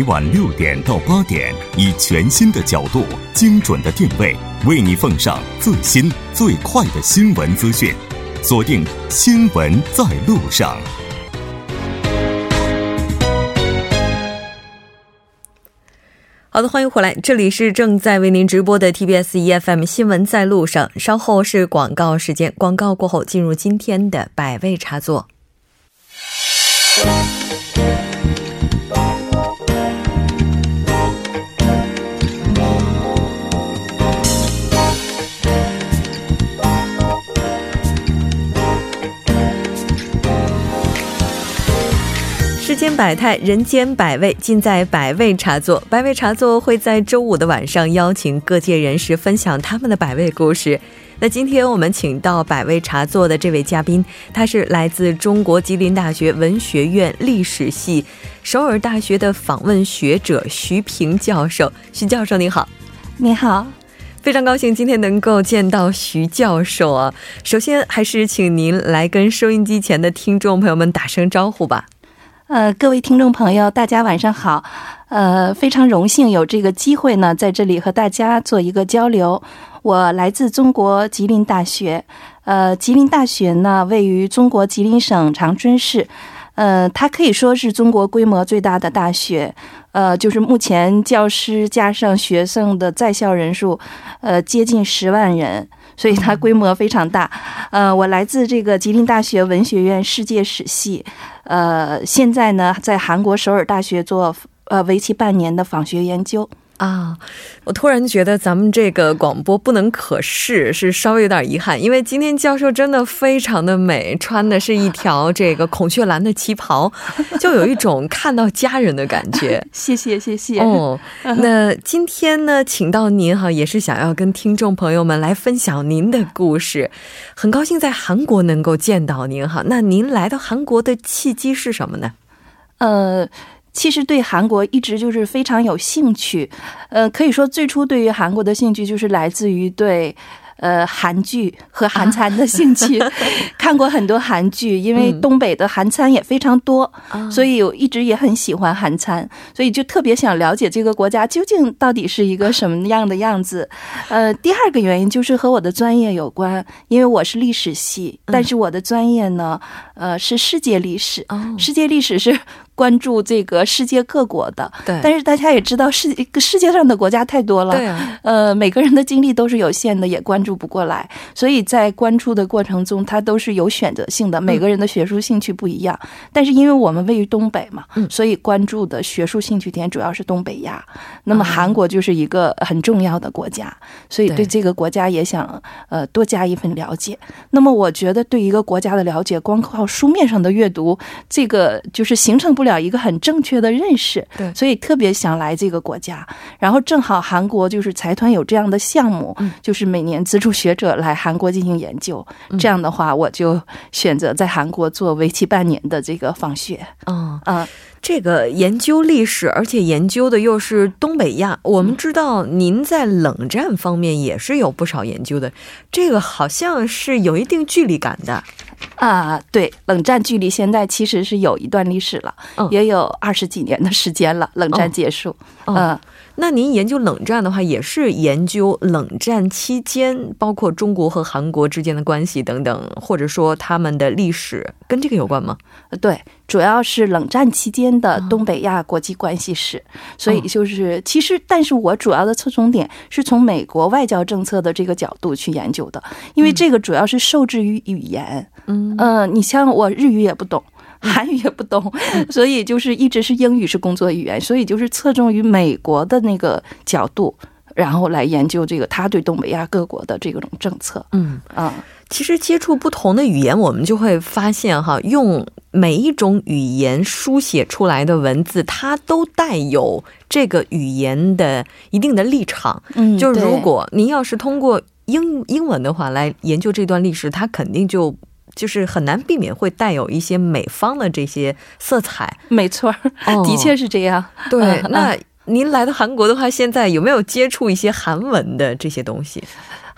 每晚六点到八点，以全新的角度、精准的定位，为你奉上最新最快的新闻资讯。锁定《新闻在路上》。好的，欢迎回来，这里是正在为您直播的 TBS EFM 新闻在路上。稍后是广告时间，广告过后进入今天的百味插座。间百态，人间百味，尽在百味茶座。百味茶座会在周五的晚上邀请各界人士分享他们的百味故事。那今天我们请到百味茶座的这位嘉宾，他是来自中国吉林大学文学院历史系、首尔大学的访问学者徐平教授。徐教授，你好！你好，非常高兴今天能够见到徐教授啊。首先，还是请您来跟收音机前的听众朋友们打声招呼吧。呃，各位听众朋友，大家晚上好。呃，非常荣幸有这个机会呢，在这里和大家做一个交流。我来自中国吉林大学，呃，吉林大学呢位于中国吉林省长春市，呃，它可以说是中国规模最大的大学，呃，就是目前教师加上学生的在校人数，呃，接近十万人。所以它规模非常大，呃，我来自这个吉林大学文学院世界史系，呃，现在呢在韩国首尔大学做呃为期半年的访学研究。啊，我突然觉得咱们这个广播不能可视，是稍微有点遗憾。因为今天教授真的非常的美，穿的是一条这个孔雀蓝的旗袍，就有一种看到家人的感觉。谢谢谢谢。哦，那今天呢，请到您哈，也是想要跟听众朋友们来分享您的故事。很高兴在韩国能够见到您哈。那您来到韩国的契机是什么呢？呃。其实对韩国一直就是非常有兴趣，呃，可以说最初对于韩国的兴趣就是来自于对。呃，韩剧和韩餐的兴趣，看过很多韩剧，因为东北的韩餐也非常多，所以我一直也很喜欢韩餐，所以就特别想了解这个国家究竟到底是一个什么样的样子。呃，第二个原因就是和我的专业有关，因为我是历史系，但是我的专业呢，呃，是世界历史，世界历史是关注这个世界各国的，对。但是大家也知道，世世界上的国家太多了，对啊。呃，每个人的精力都是有限的，也关注。不过来，所以在关注的过程中，它都是有选择性的。每个人的学术兴趣不一样，但是因为我们位于东北嘛，所以关注的学术兴趣点主要是东北亚。那么韩国就是一个很重要的国家，所以对这个国家也想呃多加一份了解。那么我觉得对一个国家的了解，光靠书面上的阅读，这个就是形成不了一个很正确的认识。对，所以特别想来这个国家。然后正好韩国就是财团有这样的项目，就是每年资。助学者来韩国进行研究，这样的话，我就选择在韩国做为期半年的这个访学。嗯嗯，这个研究历史，而且研究的又是东北亚。我们知道您在冷战方面也是有不少研究的，这个好像是有一定距离感的啊。对，冷战距离现在其实是有一段历史了，也有二十几年的时间了。冷战结束，嗯。那您研究冷战的话，也是研究冷战期间，包括中国和韩国之间的关系等等，或者说他们的历史，跟这个有关吗？对，主要是冷战期间的东北亚国际关系史。所以就是，其实，但是我主要的侧重点是从美国外交政策的这个角度去研究的，因为这个主要是受制于语言。嗯嗯，你像我日语也不懂。韩语也不懂，所以就是一直是英语是工作语言，所以就是侧重于美国的那个角度，然后来研究这个他对东北亚各国的这种政策。嗯啊，其实接触不同的语言，我们就会发现哈，用每一种语言书写出来的文字，它都带有这个语言的一定的立场。嗯，就是如果您要是通过英英文的话来研究这段历史，它肯定就。就是很难避免会带有一些美方的这些色彩，没错，的确是这样。对，那您来到韩国的话，现在有没有接触一些韩文的这些东西？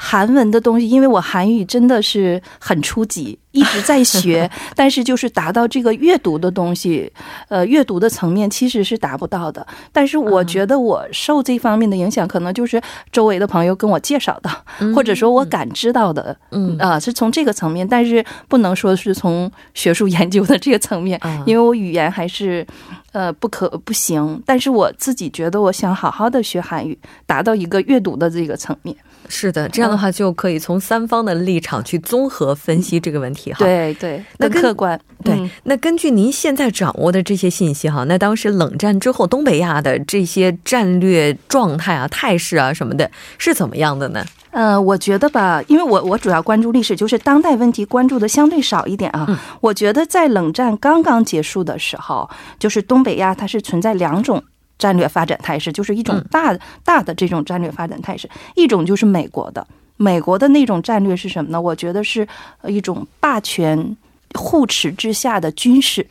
韩文的东西，因为我韩语真的是很初级，一直在学，但是就是达到这个阅读的东西，呃，阅读的层面其实是达不到的。但是我觉得我受这方面的影响，可能就是周围的朋友跟我介绍的，或者说我感知到的，嗯啊，是从这个层面，但是不能说是从学术研究的这个层面，因为我语言还是呃不可不行。但是我自己觉得，我想好好的学韩语，达到一个阅读的这个层面。是的，这样的话就可以从三方的立场去综合分析这个问题哈。对对，那客观。对，那根据您现在掌握的这些信息哈，那当时冷战之后东北亚的这些战略状态啊、态势啊什么的，是怎么样的呢？呃，我觉得吧，因为我我主要关注历史，就是当代问题关注的相对少一点啊。我觉得在冷战刚刚结束的时候，就是东北亚它是存在两种。战略发展态势就是一种大大的这种战略发展态势，一种就是美国的，美国的那种战略是什么呢？我觉得是一种霸权护持之下的军事。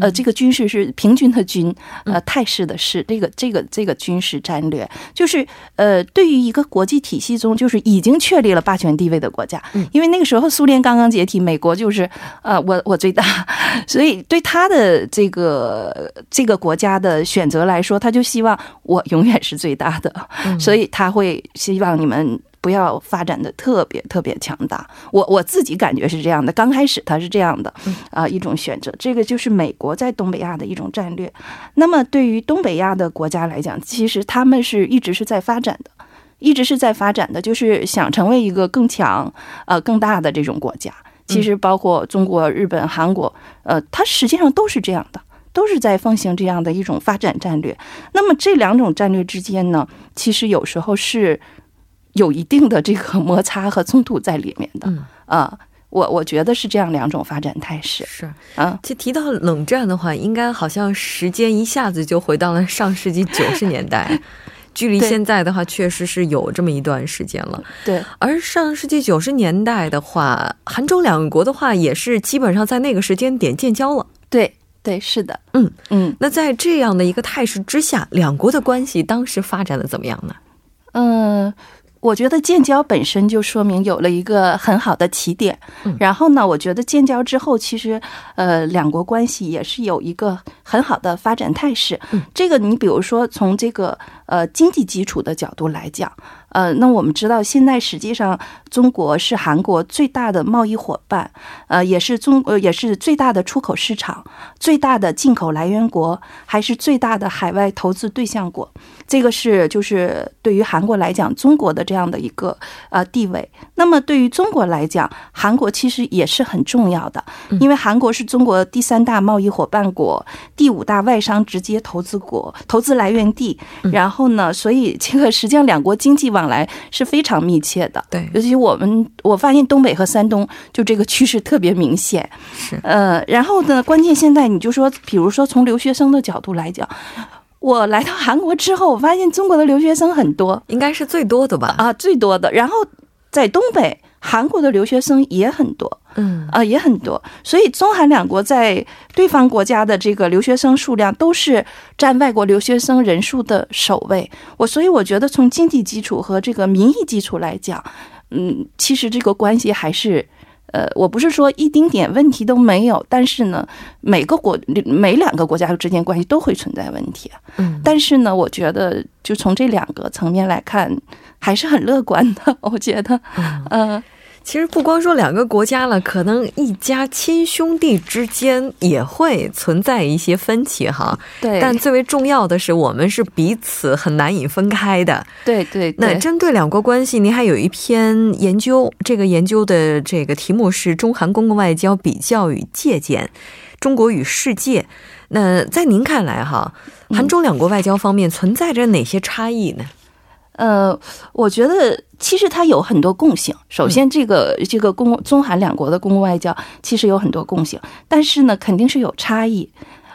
呃，这个军事是平均的军，呃，态势的势，这个这个这个军事战略，就是呃，对于一个国际体系中，就是已经确立了霸权地位的国家，因为那个时候苏联刚刚解体，美国就是呃，我我最大，所以对他的这个这个国家的选择来说，他就希望我永远是最大的，所以他会希望你们。不要发展的特别特别强大，我我自己感觉是这样的。刚开始它是这样的，啊，一种选择，这个就是美国在东北亚的一种战略。那么对于东北亚的国家来讲，其实他们是一直是在发展的，一直是在发展的，就是想成为一个更强、呃更大的这种国家。其实包括中国、日本、韩国，呃，它实际上都是这样的，都是在奉行这样的一种发展战略。那么这两种战略之间呢，其实有时候是。有一定的这个摩擦和冲突在里面的，啊，我我觉得是这样两种发展态势。是啊，其实提到冷战的话，应该好像时间一下子就回到了上世纪九十年代，距离现在的话，确实是有这么一段时间了。对，而上世纪九十年代的话，韩中两国的话，也是基本上在那个时间点建交了。对，对，是的，嗯嗯。那在这样的一个态势之下，两国的关系当时发展的怎么样呢？嗯。我觉得建交本身就说明有了一个很好的起点，然后呢，我觉得建交之后，其实呃，两国关系也是有一个很好的发展态势。这个你比如说从这个呃经济基础的角度来讲。呃，那我们知道，现在实际上中国是韩国最大的贸易伙伴，呃，也是中呃也是最大的出口市场、最大的进口来源国，还是最大的海外投资对象国。这个是就是对于韩国来讲，中国的这样的一个呃地位。那么对于中国来讲，韩国其实也是很重要的，因为韩国是中国第三大贸易伙伴国、第五大外商直接投资国、投资来源地。然后呢，所以这个实际上两国经济往来是非常密切的，对，尤其我们我发现东北和山东就这个趋势特别明显，是呃，然后呢，关键现在你就说，比如说从留学生的角度来讲，我来到韩国之后，我发现中国的留学生很多，应该是最多的吧？啊，最多的。然后在东北。韩国的留学生也很多，嗯啊也很多，所以中韩两国在对方国家的这个留学生数量都是占外国留学生人数的首位。我所以我觉得从经济基础和这个民意基础来讲，嗯，其实这个关系还是，呃，我不是说一丁点问题都没有，但是呢，每个国每两个国家之间关系都会存在问题，嗯，但是呢，我觉得就从这两个层面来看。还是很乐观的，我觉得，嗯，其实不光说两个国家了，可能一家亲兄弟之间也会存在一些分歧哈。对，但最为重要的是，我们是彼此很难以分开的。对对。那针对两国关系，您还有一篇研究，这个研究的这个题目是《中韩公共外交比较与借鉴：中国与世界》。那在您看来哈，韩中两国外交方面存在着哪些差异呢？呃，我觉得其实它有很多共性。首先，这个这个公中韩两国的公共外交其实有很多共性，但是呢，肯定是有差异。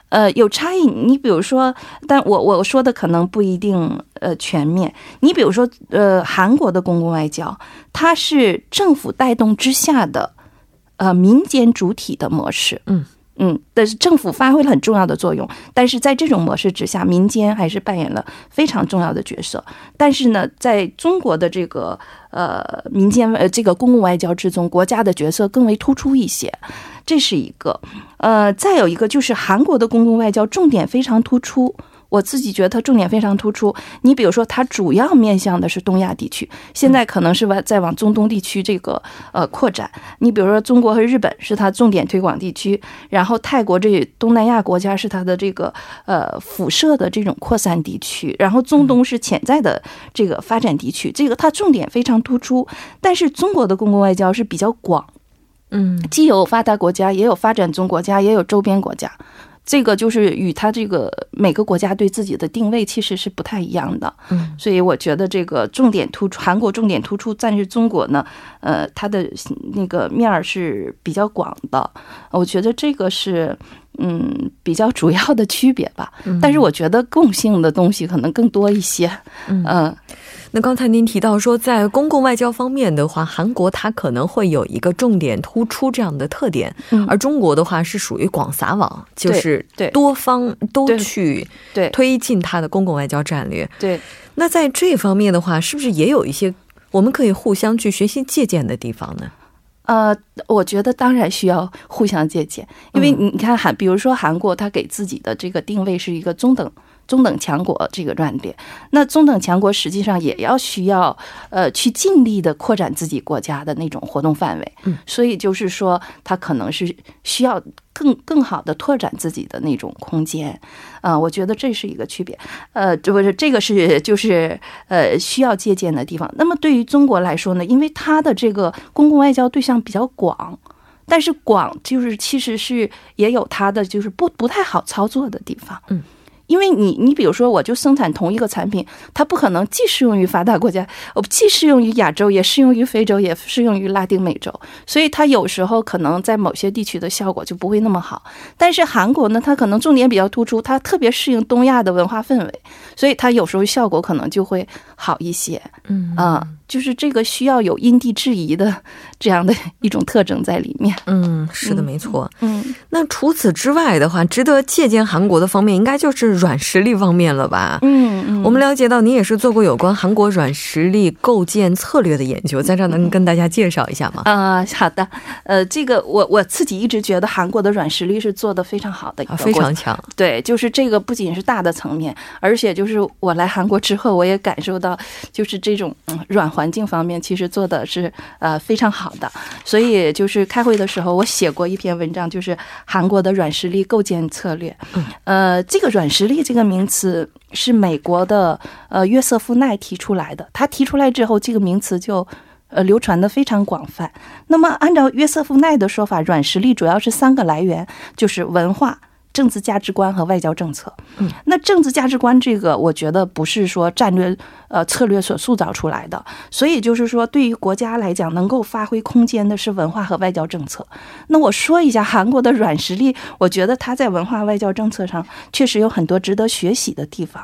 呃，有差异。你比如说，但我我说的可能不一定呃全面。你比如说，呃，韩国的公共外交，它是政府带动之下的呃民间主体的模式。嗯，嗯，但是政府发挥了很重要的作用，但是在这种模式之下，民间还是扮演了非常重要的角色。但是呢，在中国的这个呃民间呃这个公共外交之中，国家的角色更为突出一些，这是一个。呃，再有一个就是韩国的公共外交重点非常突出。我自己觉得它重点非常突出。你比如说，它主要面向的是东亚地区，现在可能是往在往中东地区这个呃扩展。你比如说，中国和日本是它重点推广地区，然后泰国这东南亚国家是它的这个呃辐射的这种扩散地区，然后中东是潜在的这个发展地区。这个它重点非常突出。但是中国的公共外交是比较广，嗯，既有发达国家，也有发展中国家，也有周边国家。这个就是与它这个每个国家对自己的定位其实是不太一样的，嗯，所以我觉得这个重点突出韩国重点突出，但是中国呢，呃，它的那个面儿是比较广的，我觉得这个是嗯比较主要的区别吧。但是我觉得共性的东西可能更多一些，嗯。那刚才您提到说，在公共外交方面的话，韩国它可能会有一个重点突出这样的特点，而中国的话是属于广撒网，就是多方都去推进它的公共外交战略。对，那在这方面的话，是不是也有一些我们可以互相去学习借鉴的地方呢？呃，我觉得当然需要互相借鉴，因为你看韩，比如说韩国，它给自己的这个定位是一个中等。中等强国这个战略，那中等强国实际上也要需要呃去尽力的扩展自己国家的那种活动范围，嗯，所以就是说它可能是需要更更好的拓展自己的那种空间，啊，我觉得这是一个区别，呃，这不是这个是就是呃需要借鉴的地方。那么对于中国来说呢，因为它的这个公共外交对象比较广，但是广就是其实是也有它的就是不不太好操作的地方，嗯。因为你，你比如说，我就生产同一个产品，它不可能既适用于发达国家，我既适用于亚洲，也适用于非洲，也适用于拉丁美洲，所以它有时候可能在某些地区的效果就不会那么好。但是韩国呢，它可能重点比较突出，它特别适应东亚的文化氛围，所以它有时候效果可能就会好一些。嗯啊。就是这个需要有因地制宜的 这样的 一种特征在里面。嗯，是的，没错。嗯，那除此之外的话，值得借鉴韩国的方面，应该就是软实力方面了吧？嗯嗯。我们了解到，您也是做过有关韩国软实力构建策略的研究，在这能跟大家介绍一下吗？啊，好的。呃，这个我我自己一直觉得韩国的软实力是做的非常好的，非常强。对，就是这个不仅是大的层面，而且就是我来韩国之后，我也感受到，就是这种嗯软环。境方面其实做的是呃非常好的，所以就是开会的时候，我写过一篇文章，就是韩国的软实力构建策略。呃，这个软实力这个名词是美国的呃约瑟夫奈提出来的，他提出来之后，这个名词就呃流传的非常广泛。那么按照约瑟夫奈的说法，软实力主要是三个来源，就是文化。政治价值观和外交政策，嗯，那政治价值观这个，我觉得不是说战略呃策略所塑造出来的，所以就是说，对于国家来讲，能够发挥空间的是文化和外交政策。那我说一下韩国的软实力，我觉得它在文化外交政策上确实有很多值得学习的地方。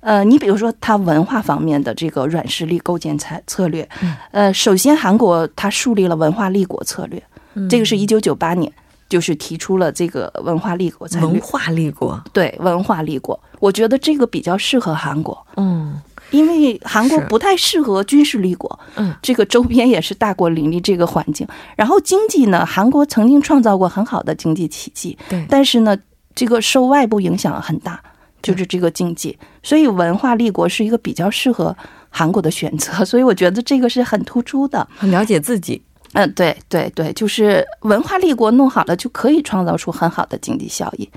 呃，你比如说它文化方面的这个软实力构建策策略，呃，首先韩国它树立了文化立国策略，这个是一九九八年。就是提出了这个文化立国策略，文化立国。对文化立国，我觉得这个比较适合韩国，嗯，因为韩国不太适合军事立国，嗯，这个周边也是大国林立这个环境，然后经济呢，韩国曾经创造过很好的经济奇迹，对，但是呢，这个受外部影响很大，就是这个经济，所以文化立国是一个比较适合韩国的选择，所以我觉得这个是很突出的，很了解自己。嗯，对对对，就是文化立国弄好了，就可以创造出很好的经济效益，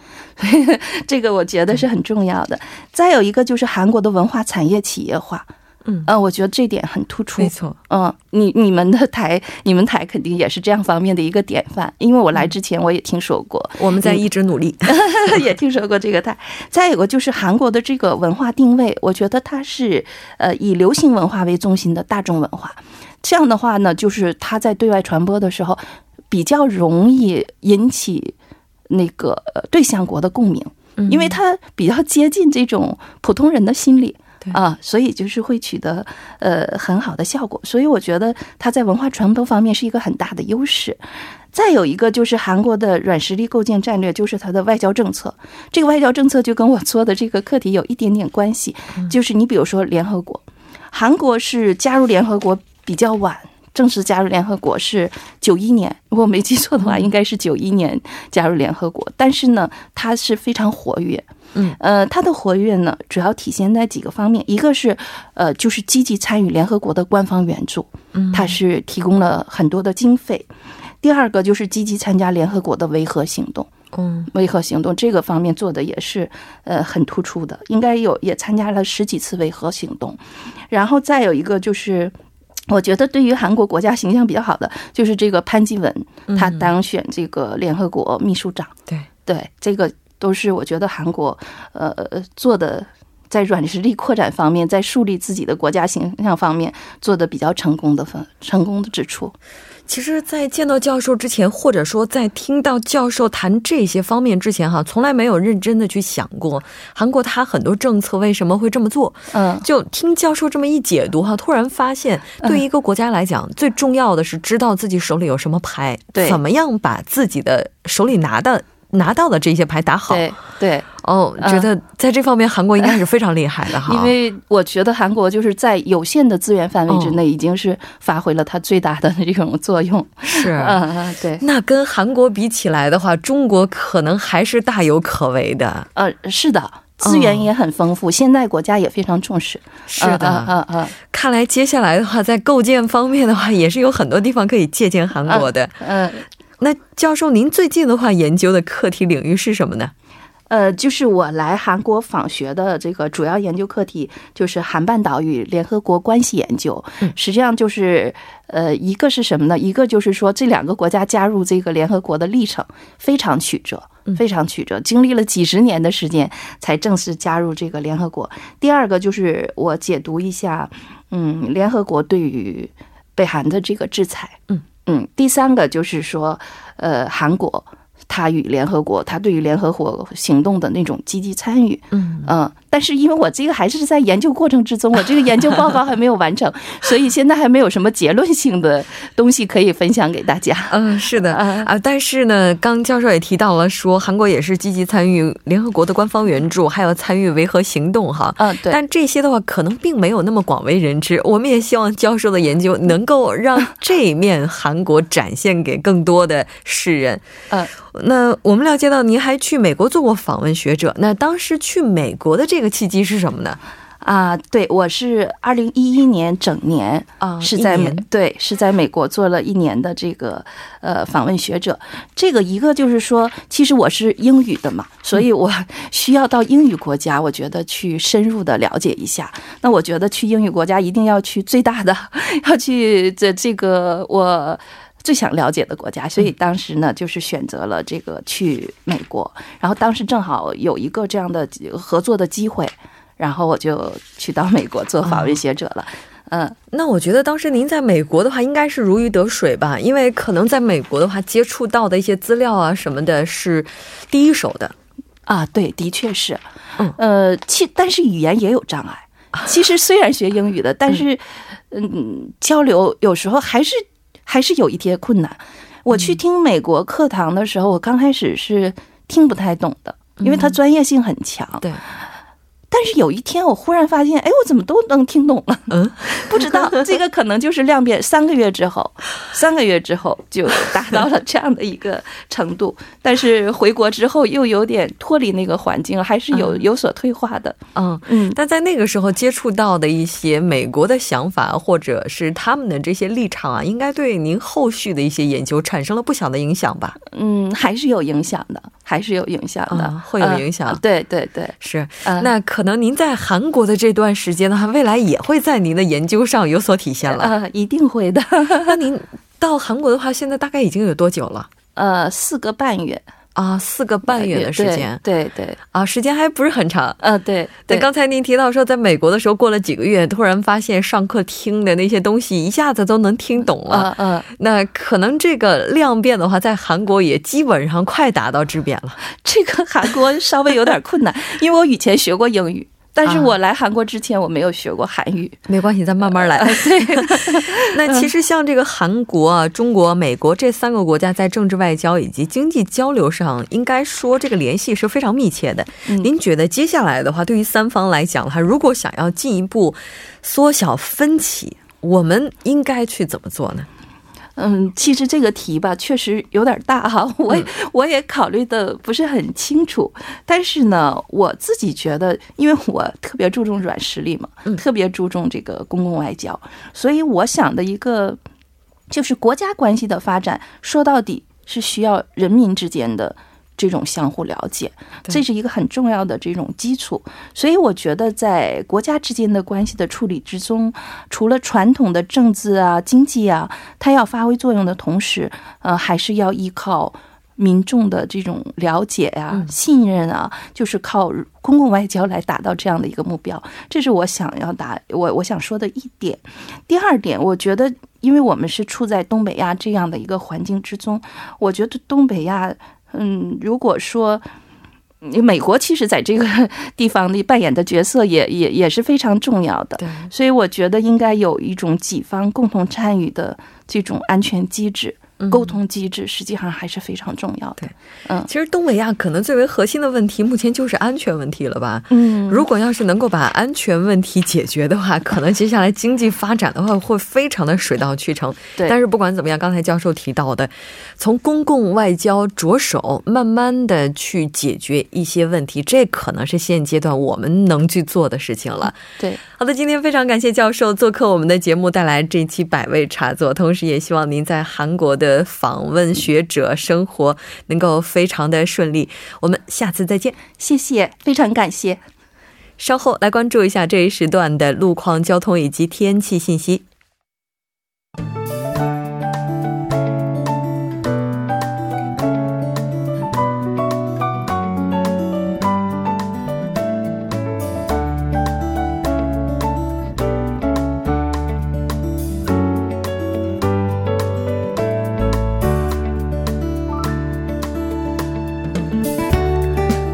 这个我觉得是很重要的。再有一个就是韩国的文化产业企业化，嗯嗯，我觉得这点很突出。没错，嗯，你你们的台，你们台肯定也是这样方面的一个典范，因为我来之前我也听说过，我们在一直努力，也听说过这个台。再有个就是韩国的这个文化定位，我觉得它是呃以流行文化为中心的大众文化。这样的话呢，就是它在对外传播的时候，比较容易引起那个对象国的共鸣，因为它比较接近这种普通人的心理啊，所以就是会取得呃很好的效果。所以我觉得它在文化传播方面是一个很大的优势。再有一个就是韩国的软实力构建战略，就是它的外交政策。这个外交政策就跟我做的这个课题有一点点关系，就是你比如说联合国，韩国是加入联合国比较晚，正式加入联合国是九一年，如果没记错的话，应该是九一年加入联合国。但是呢，它是非常活跃，嗯，呃，它的活跃呢，主要体现在几个方面，一个是呃，就是积极参与联合国的官方援助，嗯它是提供了很多的经费。第二个就是积极参加联合国的维和行动，嗯维和行动这个方面做的也是呃很突出的，应该有也参加了十几次维和行动。然后再有一个就是。我觉得对于韩国国家形象比较好的，就是这个潘基文，他当选这个联合国秘书长。对对，这个都是我觉得韩国呃呃做的在软实力扩展方面，在树立自己的国家形象方面做的比较成功的方成功的之处。其实，在见到教授之前，或者说在听到教授谈这些方面之前，哈，从来没有认真的去想过韩国他很多政策为什么会这么做。嗯。就听教授这么一解读，哈，突然发现，对于一个国家来讲，最重要的是知道自己手里有什么牌，对。怎么样把自己的手里拿的拿到的这些牌打好。对对，哦，嗯觉得在这方面韩国应该是非常厉害的哈。因为我觉得韩国就是在有限的资源范围之内，已经是发挥了它最大的这种作用。是。嗯嗯，对，那跟韩国比起来的话，中国可能还是大有可为的。呃，是的。资源也很丰富，现在国家也非常重视。是的，嗯嗯嗯，看来接下来的话，在构建方面的话，也是有很多地方可以借鉴韩国的。嗯，那教授，您最近的话研究的课题领域是什么呢？呃，就是我来韩国访学的这个主要研究课题，就是韩半岛与联合国关系研究。实际上就是，呃，一个是什么呢？一个就是说，这两个国家加入这个联合国的历程非常曲折，非常曲折，经历了几十年的时间才正式加入这个联合国。第二个就是我解读一下，嗯，联合国对于北韩的这个制裁。嗯嗯，第三个就是说，呃，韩国。他与联合国，他对于联合国行动的那种积极参与，嗯嗯，但是因为我这个还是在研究过程之中，我这个研究报告还没有完成，所以现在还没有什么结论性的东西可以分享给大家。嗯，是的 嗯啊，但是呢，刚教授也提到了说，韩国也是积极参与联合国的官方援助，还有参与维和行动哈。嗯，对。但这些的话，可能并没有那么广为人知。我们也希望教授的研究能够让 这一面韩国展现给更多的世人。嗯。那我们了解到您还去美国做过访问学者，那当时去美国的这个契机是什么呢？啊，对，我是二零一一年整年啊是在美对是在美国做了一年的这个呃访问学者。这个一个就是说，其实我是英语的嘛，所以我需要到英语国家，我觉得去深入的了解一下。那我觉得去英语国家一定要去最大的，要去这这个我。最想了解的国家，所以当时呢，就是选择了这个去美国，然后当时正好有一个这样的合作的机会，然后我就去到美国做访问学者了。嗯，那我觉得当时您在美国的话，应该是如鱼得水吧？因为可能在美国的话，接触到的一些资料啊什么的，是第一手的啊。对，的确是。嗯，呃，其但是语言也有障碍。其实虽然学英语的，但是嗯，交流有时候还是。还是有一些困难。我去听美国课堂的时候，我刚开始是听不太懂的，因为它专业性很强。对。但是有一天，我忽然发现，哎，我怎么都能听懂了？嗯，不知道这个可能就是量变。三个月之后，三个月之后就达到了这样的一个程度。但是回国之后又有点脱离那个环境，还是有有所退化的。嗯嗯。但在那个时候接触到的一些美国的想法，或者是他们的这些立场啊，应该对您后续的一些研究产生了不小的影响吧？嗯，还是有影响的，还是有影响的，嗯、会有影响。嗯、对对对，是。那可。可能您在韩国的这段时间的话，未来也会在您的研究上有所体现了。呃，一定会的。那您到韩国的话，现在大概已经有多久了？呃，四个半月。啊，四个半月的时间，对对，对啊，时间还不是很长。呃，对对。刚才您提到说，在美国的时候过了几个月，突然发现上课听的那些东西一下子都能听懂了。嗯嗯。那可能这个量变的话，在韩国也基本上快达到质变了。这个韩国稍微有点困难，因为我以前学过英语。但是我来韩国之前我没有学过韩语，没关系，咱慢慢来。对，那其实像这个韩国、啊、中国、美国这三个国家在政治外交以及经济交流上，应该说这个联系是非常密切的。您觉得接下来的话，对于三方来讲，的话如果想要进一步缩小分歧，我们应该去怎么做呢？嗯，其实这个题吧，确实有点大哈，我我也考虑的不是很清楚。但是呢，我自己觉得，因为我特别注重软实力嘛，特别注重这个公共外交，所以我想的一个就是国家关系的发展，说到底是需要人民之间的。这种相互了解，这是一个很重要的这种基础。所以我觉得，在国家之间的关系的处理之中，除了传统的政治啊、经济啊，它要发挥作用的同时，呃，还是要依靠民众的这种了解啊、信任啊，就是靠公共外交来达到这样的一个目标。这是我想要达我我想说的一点。第二点，我觉得，因为我们是处在东北亚这样的一个环境之中，我觉得东北亚。嗯，如果说美国其实在这个 地方的扮演的角色也也也是非常重要的，对，所以我觉得应该有一种几方共同参与的这种安全机制。沟通机制实际上还是非常重要的。对，嗯，其实东北亚可能最为核心的问题，目前就是安全问题了吧？嗯，如果要是能够把安全问题解决的话，可能接下来经济发展的话会非常的水到渠成。对，但是不管怎么样，刚才教授提到的，从公共外交着手，慢慢的去解决一些问题，这可能是现阶段我们能去做的事情了。对，好的，今天非常感谢教授做客我们的节目，带来这期百味茶座，同时也希望您在韩国的。访问学者生活能够非常的顺利，我们下次再见，谢谢，非常感谢。稍后来关注一下这一时段的路况、交通以及天气信息。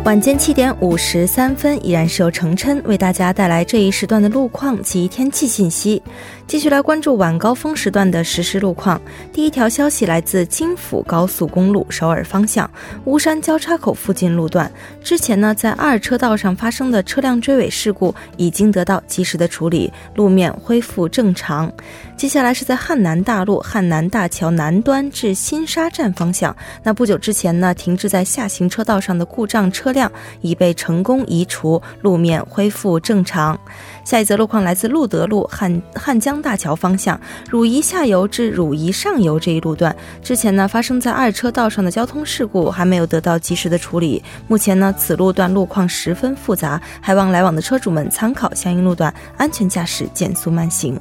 晚间七点五十三分，依然是由程琛为大家带来这一时段的路况及天气信息。继续来关注晚高峰时段的实时路况。第一条消息来自京釜高速公路首尔方向巫山交叉口附近路段，之前呢在二车道上发生的车辆追尾事故已经得到及时的处理，路面恢复正常。接下来是在汉南大路汉南大桥南端至新沙站方向，那不久之前呢停滞在下行车道上的故障车辆已被成功移除，路面恢复正常。下一则路况来自路德路汉汉江大桥方向汝仪下游至汝仪上游这一路段，之前呢发生在二车道上的交通事故还没有得到及时的处理。目前呢此路段路况十分复杂，还望来往的车主们参考相应路段，安全驾驶，减速慢行。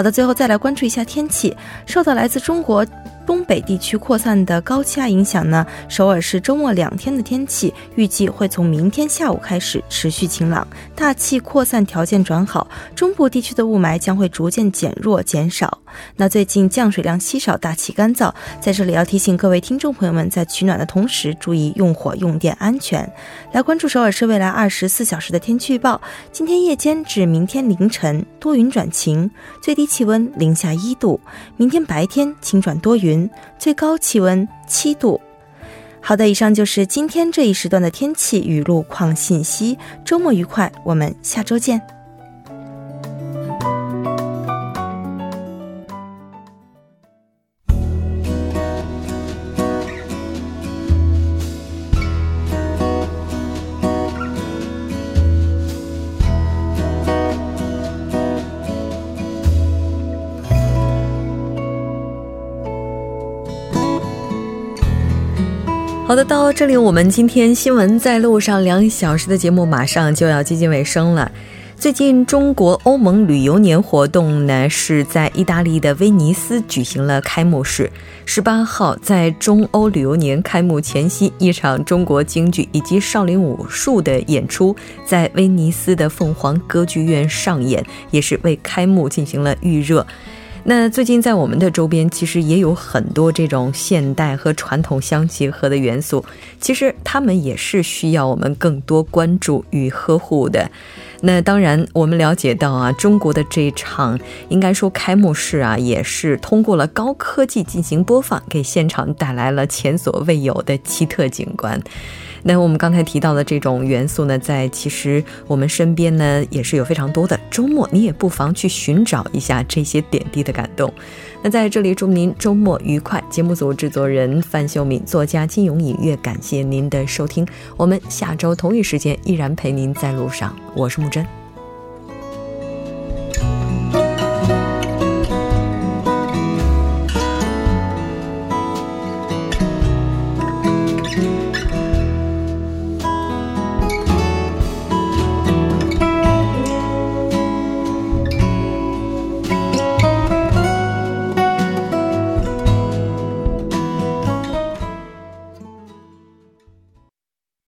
好的，最后再来关注一下天气，受到来自中国。东北地区扩散的高气压影响呢，首尔市周末两天的天气预计会从明天下午开始持续晴朗，大气扩散条件转好，中部地区的雾霾将会逐渐减弱减少。那最近降水量稀少，大气干燥，在这里要提醒各位听众朋友们，在取暖的同时注意用火用电安全。来关注首尔市未来二十四小时的天气预报：今天夜间至明天凌晨多云转晴，最低气温零下一度；明天白天晴转多云。云最高气温七度。好的，以上就是今天这一时段的天气与路况信息。周末愉快，我们下周见。好的，到这里，我们今天新闻在路上两小时的节目马上就要接近尾声了。最近，中国欧盟旅游年活动呢是在意大利的威尼斯举行了开幕式。十八号，在中欧旅游年开幕前夕，一场中国京剧以及少林武术的演出在威尼斯的凤凰歌剧院上演，也是为开幕进行了预热。那最近在我们的周边，其实也有很多这种现代和传统相结合的元素，其实他们也是需要我们更多关注与呵护的。那当然，我们了解到啊，中国的这场应该说开幕式啊，也是通过了高科技进行播放，给现场带来了前所未有的奇特景观。那我们刚才提到的这种元素呢，在其实我们身边呢也是有非常多的。周末你也不妨去寻找一下这些点滴的感动。那在这里祝您周末愉快。节目组制作人范秀敏，作家金永隐月，感谢您的收听。我们下周同一时间依然陪您在路上。我是木真。